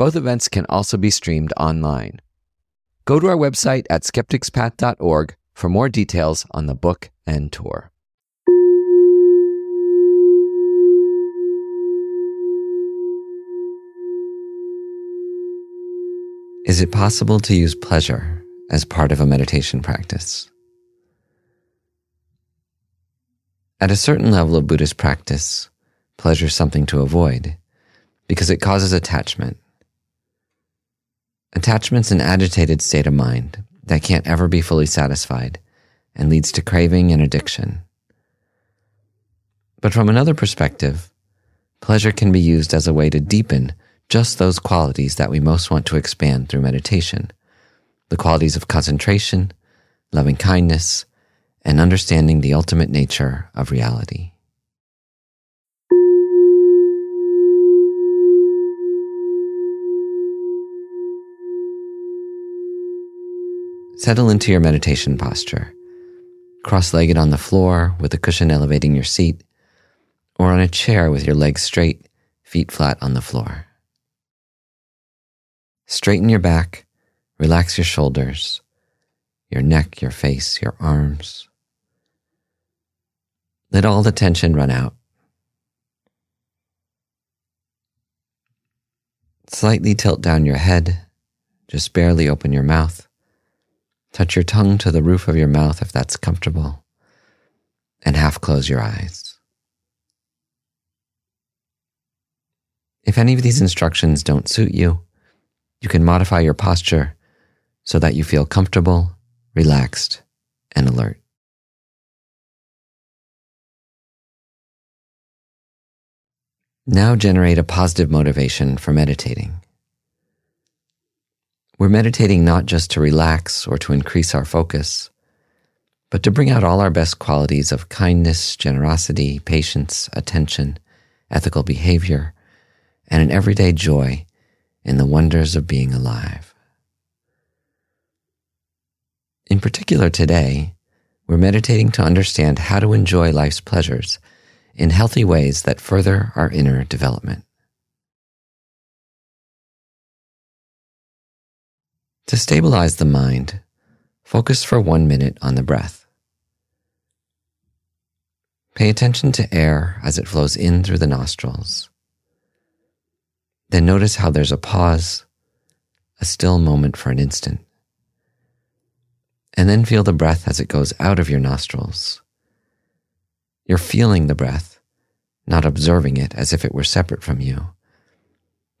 Both events can also be streamed online. Go to our website at skepticspath.org for more details on the book and tour. Is it possible to use pleasure as part of a meditation practice? At a certain level of Buddhist practice, pleasure is something to avoid because it causes attachment. Attachment's an agitated state of mind that can't ever be fully satisfied and leads to craving and addiction. But from another perspective, pleasure can be used as a way to deepen just those qualities that we most want to expand through meditation the qualities of concentration, loving kindness, and understanding the ultimate nature of reality. Settle into your meditation posture, cross legged on the floor with a cushion elevating your seat, or on a chair with your legs straight, feet flat on the floor. Straighten your back, relax your shoulders, your neck, your face, your arms. Let all the tension run out. Slightly tilt down your head, just barely open your mouth. Touch your tongue to the roof of your mouth if that's comfortable, and half close your eyes. If any of these instructions don't suit you, you can modify your posture so that you feel comfortable, relaxed, and alert. Now generate a positive motivation for meditating. We're meditating not just to relax or to increase our focus, but to bring out all our best qualities of kindness, generosity, patience, attention, ethical behavior, and an everyday joy in the wonders of being alive. In particular, today, we're meditating to understand how to enjoy life's pleasures in healthy ways that further our inner development. To stabilize the mind, focus for one minute on the breath. Pay attention to air as it flows in through the nostrils. Then notice how there's a pause, a still moment for an instant. And then feel the breath as it goes out of your nostrils. You're feeling the breath, not observing it as if it were separate from you,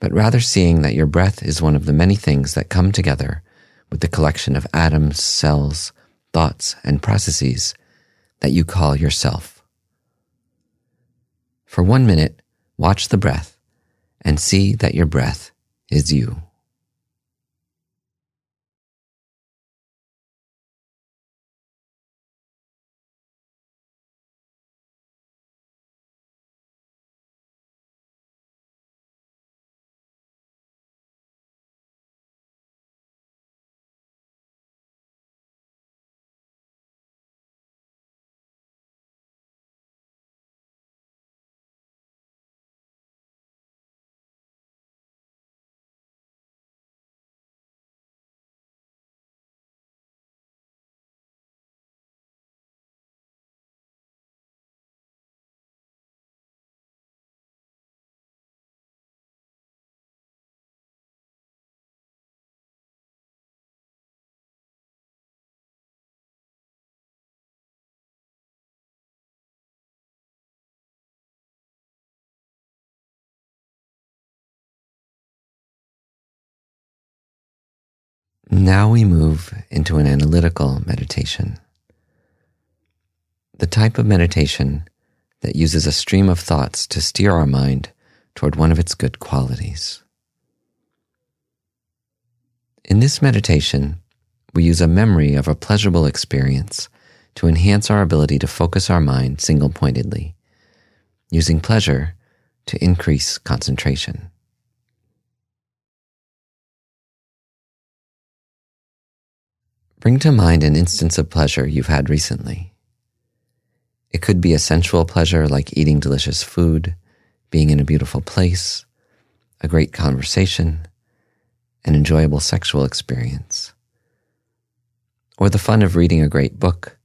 but rather seeing that your breath is one of the many things that come together with the collection of atoms, cells, thoughts, and processes that you call yourself. For one minute, watch the breath and see that your breath is you. Now we move into an analytical meditation. The type of meditation that uses a stream of thoughts to steer our mind toward one of its good qualities. In this meditation, we use a memory of a pleasurable experience to enhance our ability to focus our mind single pointedly, using pleasure to increase concentration. Bring to mind an instance of pleasure you've had recently. It could be a sensual pleasure like eating delicious food, being in a beautiful place, a great conversation, an enjoyable sexual experience, or the fun of reading a great book,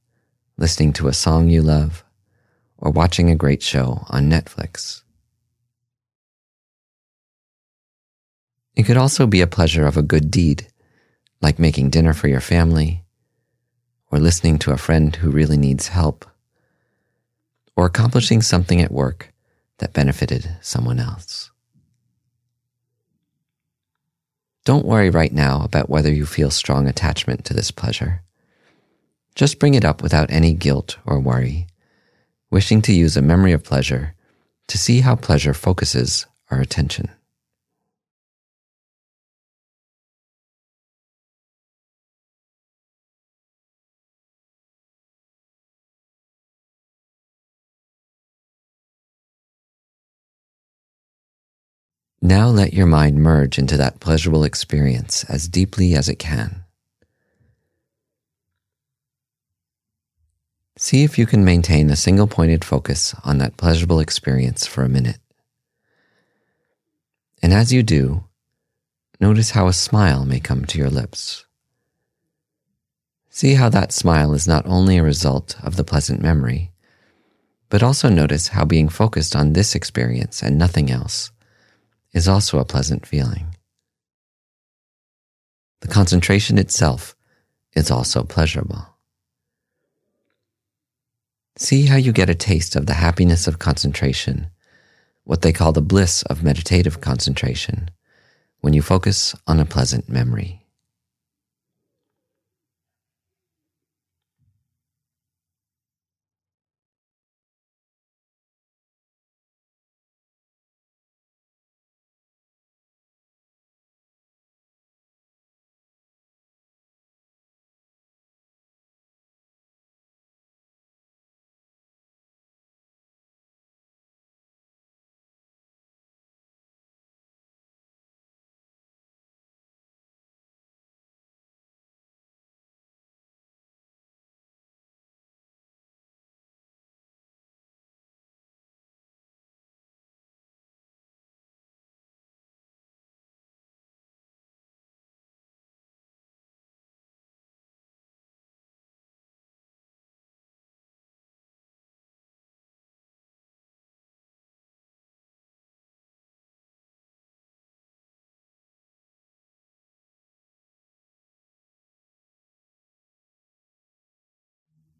listening to a song you love, or watching a great show on Netflix. It could also be a pleasure of a good deed, like making dinner for your family, or listening to a friend who really needs help, or accomplishing something at work that benefited someone else. Don't worry right now about whether you feel strong attachment to this pleasure. Just bring it up without any guilt or worry, wishing to use a memory of pleasure to see how pleasure focuses our attention. Now let your mind merge into that pleasurable experience as deeply as it can. See if you can maintain a single pointed focus on that pleasurable experience for a minute. And as you do, notice how a smile may come to your lips. See how that smile is not only a result of the pleasant memory, but also notice how being focused on this experience and nothing else is also a pleasant feeling. The concentration itself is also pleasurable. See how you get a taste of the happiness of concentration, what they call the bliss of meditative concentration, when you focus on a pleasant memory.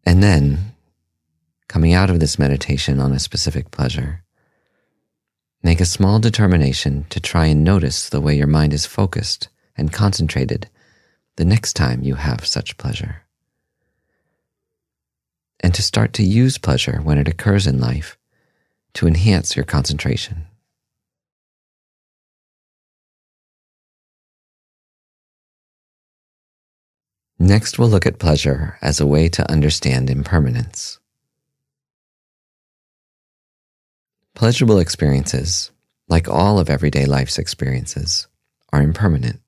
And then, coming out of this meditation on a specific pleasure, make a small determination to try and notice the way your mind is focused and concentrated the next time you have such pleasure. And to start to use pleasure when it occurs in life to enhance your concentration. Next, we'll look at pleasure as a way to understand impermanence. Pleasurable experiences, like all of everyday life's experiences, are impermanent.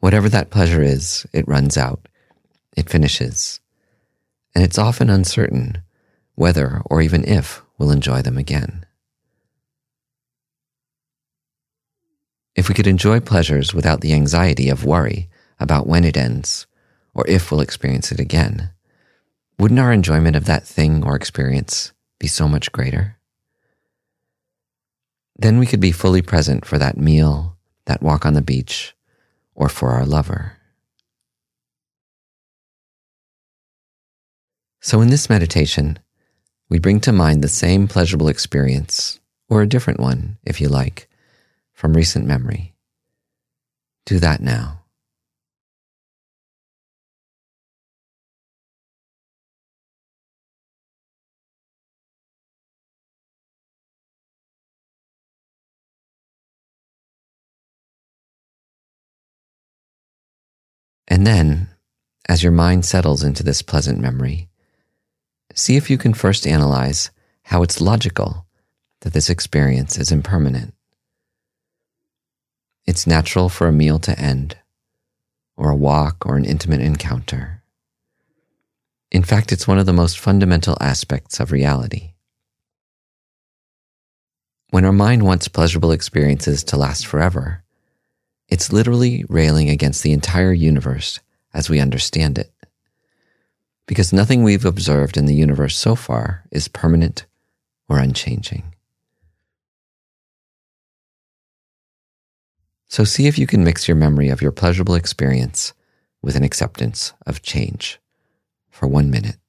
Whatever that pleasure is, it runs out, it finishes, and it's often uncertain whether or even if we'll enjoy them again. If we could enjoy pleasures without the anxiety of worry about when it ends or if we'll experience it again, wouldn't our enjoyment of that thing or experience be so much greater? Then we could be fully present for that meal, that walk on the beach, or for our lover. So, in this meditation, we bring to mind the same pleasurable experience, or a different one, if you like, from recent memory. Do that now. And then, as your mind settles into this pleasant memory, see if you can first analyze how it's logical that this experience is impermanent. It's natural for a meal to end, or a walk, or an intimate encounter. In fact, it's one of the most fundamental aspects of reality. When our mind wants pleasurable experiences to last forever, it's literally railing against the entire universe as we understand it. Because nothing we've observed in the universe so far is permanent or unchanging. So see if you can mix your memory of your pleasurable experience with an acceptance of change for one minute.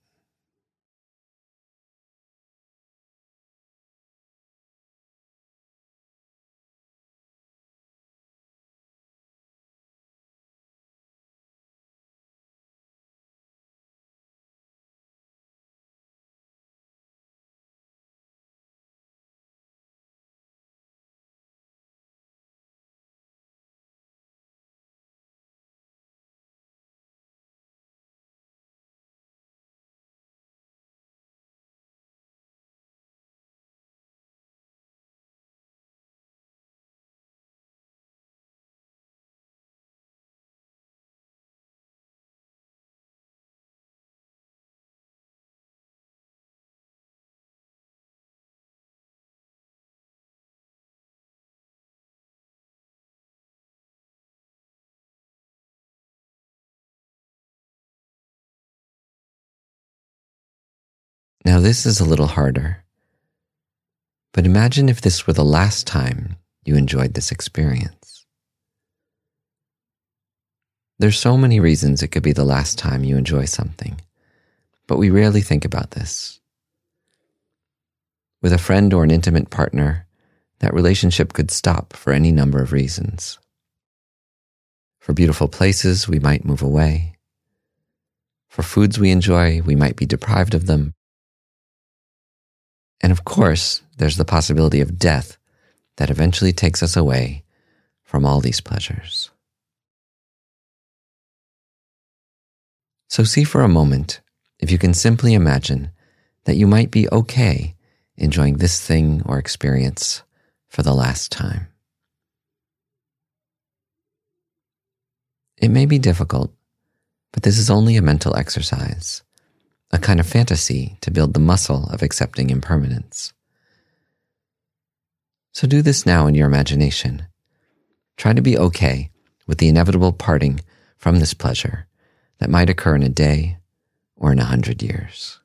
Now, this is a little harder. But imagine if this were the last time you enjoyed this experience. There's so many reasons it could be the last time you enjoy something, but we rarely think about this. With a friend or an intimate partner, that relationship could stop for any number of reasons. For beautiful places, we might move away. For foods we enjoy, we might be deprived of them. And of course, there's the possibility of death that eventually takes us away from all these pleasures. So, see for a moment if you can simply imagine that you might be okay enjoying this thing or experience for the last time. It may be difficult, but this is only a mental exercise a kind of fantasy to build the muscle of accepting impermanence. So do this now in your imagination. Try to be okay with the inevitable parting from this pleasure that might occur in a day or in a hundred years.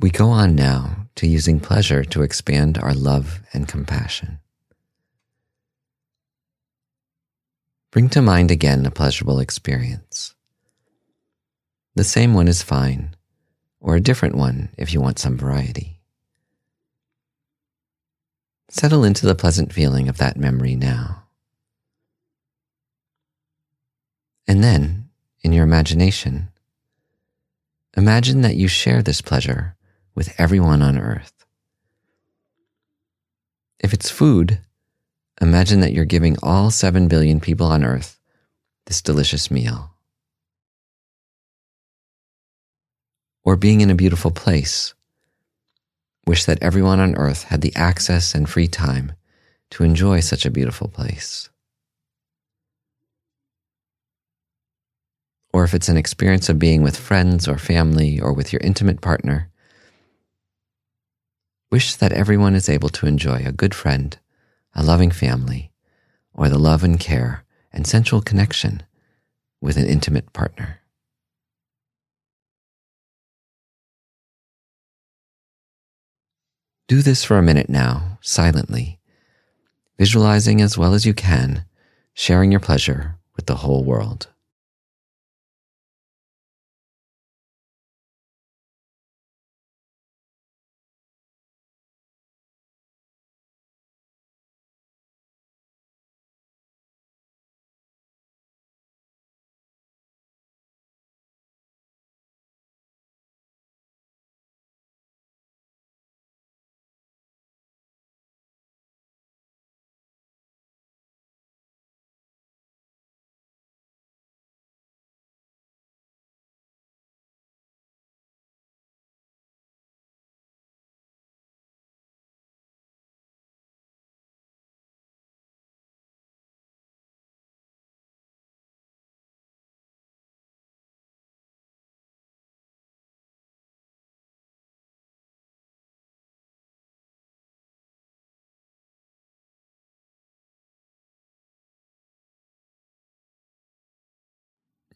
We go on now to using pleasure to expand our love and compassion. Bring to mind again a pleasurable experience. The same one is fine, or a different one if you want some variety. Settle into the pleasant feeling of that memory now. And then, in your imagination, imagine that you share this pleasure with everyone on earth. If it's food, imagine that you're giving all 7 billion people on earth this delicious meal. Or being in a beautiful place, wish that everyone on earth had the access and free time to enjoy such a beautiful place. or if it's an experience of being with friends or family or with your intimate partner, wish that everyone is able to enjoy a good friend, a loving family, or the love and care and sensual connection with an intimate partner. Do this for a minute now, silently, visualizing as well as you can, sharing your pleasure with the whole world.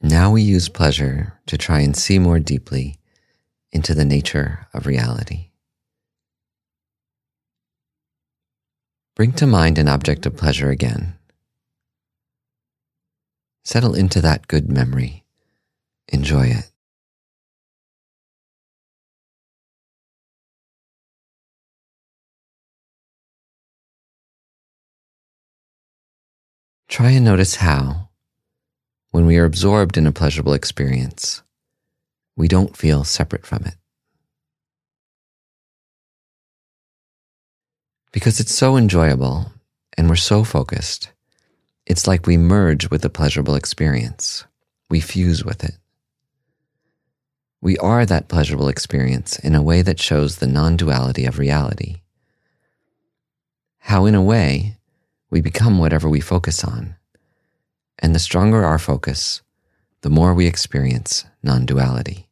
Now we use pleasure to try and see more deeply into the nature of reality. Bring to mind an object of pleasure again. Settle into that good memory. Enjoy it. Try and notice how, when we are absorbed in a pleasurable experience, we don't feel separate from it. Because it's so enjoyable and we're so focused, it's like we merge with the pleasurable experience. We fuse with it. We are that pleasurable experience in a way that shows the non duality of reality. How, in a way, we become whatever we focus on and the stronger our focus, the more we experience non duality.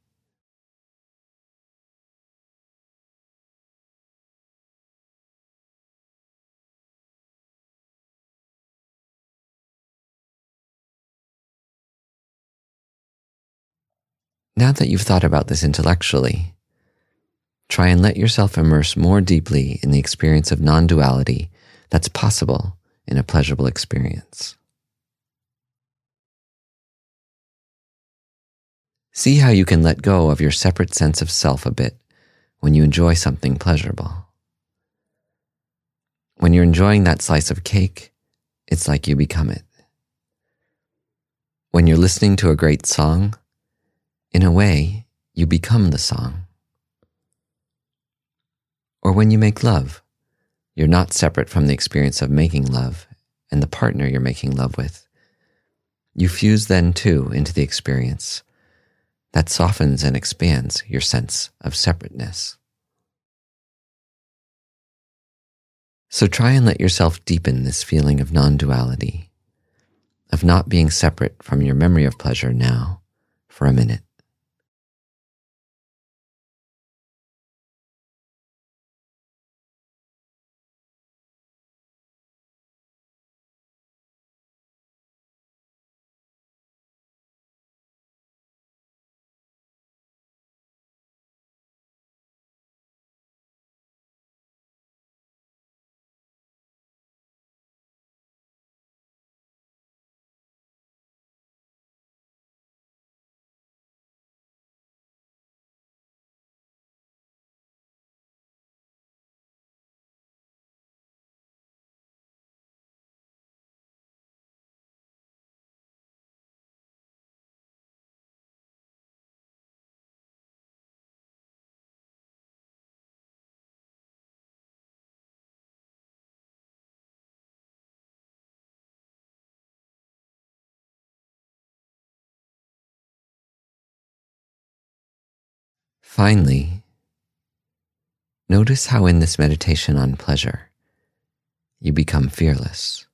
Now that you've thought about this intellectually, try and let yourself immerse more deeply in the experience of non duality that's possible in a pleasurable experience. See how you can let go of your separate sense of self a bit when you enjoy something pleasurable. When you're enjoying that slice of cake, it's like you become it. When you're listening to a great song, in a way, you become the song. Or when you make love, you're not separate from the experience of making love and the partner you're making love with. You fuse then too into the experience that softens and expands your sense of separateness. So try and let yourself deepen this feeling of non duality, of not being separate from your memory of pleasure now for a minute. Finally, notice how in this meditation on pleasure, you become fearless.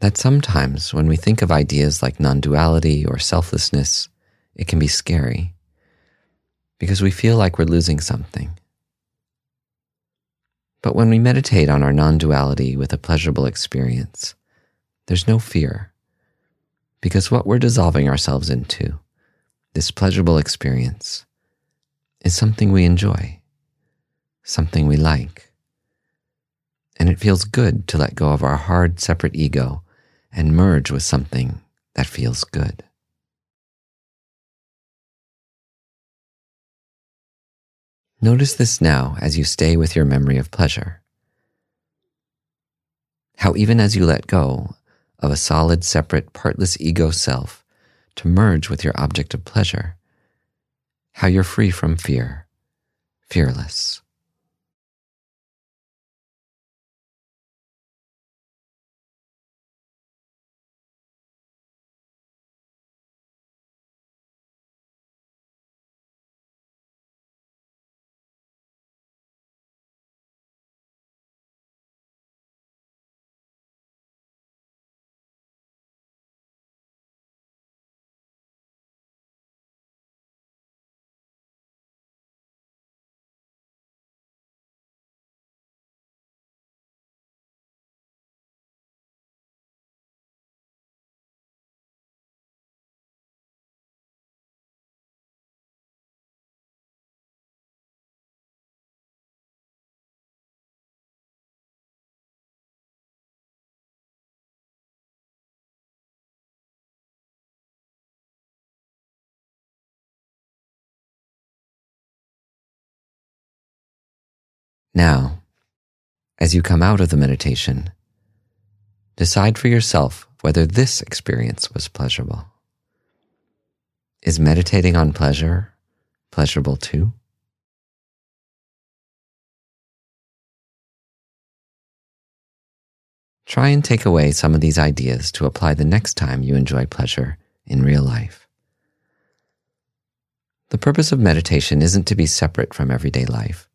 that sometimes when we think of ideas like non duality or selflessness, it can be scary because we feel like we're losing something. But when we meditate on our non duality with a pleasurable experience, there's no fear because what we're dissolving ourselves into, this pleasurable experience, is something we enjoy, something we like. And it feels good to let go of our hard, separate ego and merge with something that feels good. Notice this now as you stay with your memory of pleasure. How, even as you let go of a solid, separate, partless ego self to merge with your object of pleasure, how you're free from fear, fearless. Now, as you come out of the meditation, decide for yourself whether this experience was pleasurable. Is meditating on pleasure pleasurable too? Try and take away some of these ideas to apply the next time you enjoy pleasure in real life. The purpose of meditation isn't to be separate from everyday life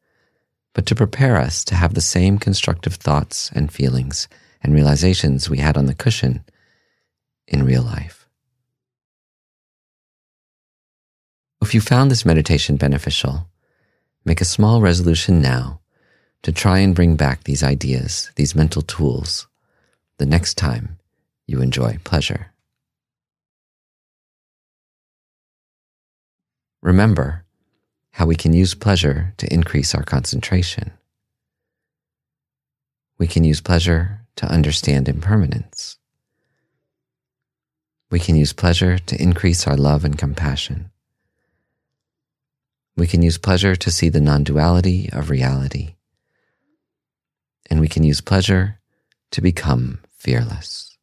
but to prepare us to have the same constructive thoughts and feelings and realizations we had on the cushion in real life. If you found this meditation beneficial, make a small resolution now to try and bring back these ideas, these mental tools, the next time you enjoy pleasure. Remember, how we can use pleasure to increase our concentration. We can use pleasure to understand impermanence. We can use pleasure to increase our love and compassion. We can use pleasure to see the non duality of reality. And we can use pleasure to become fearless.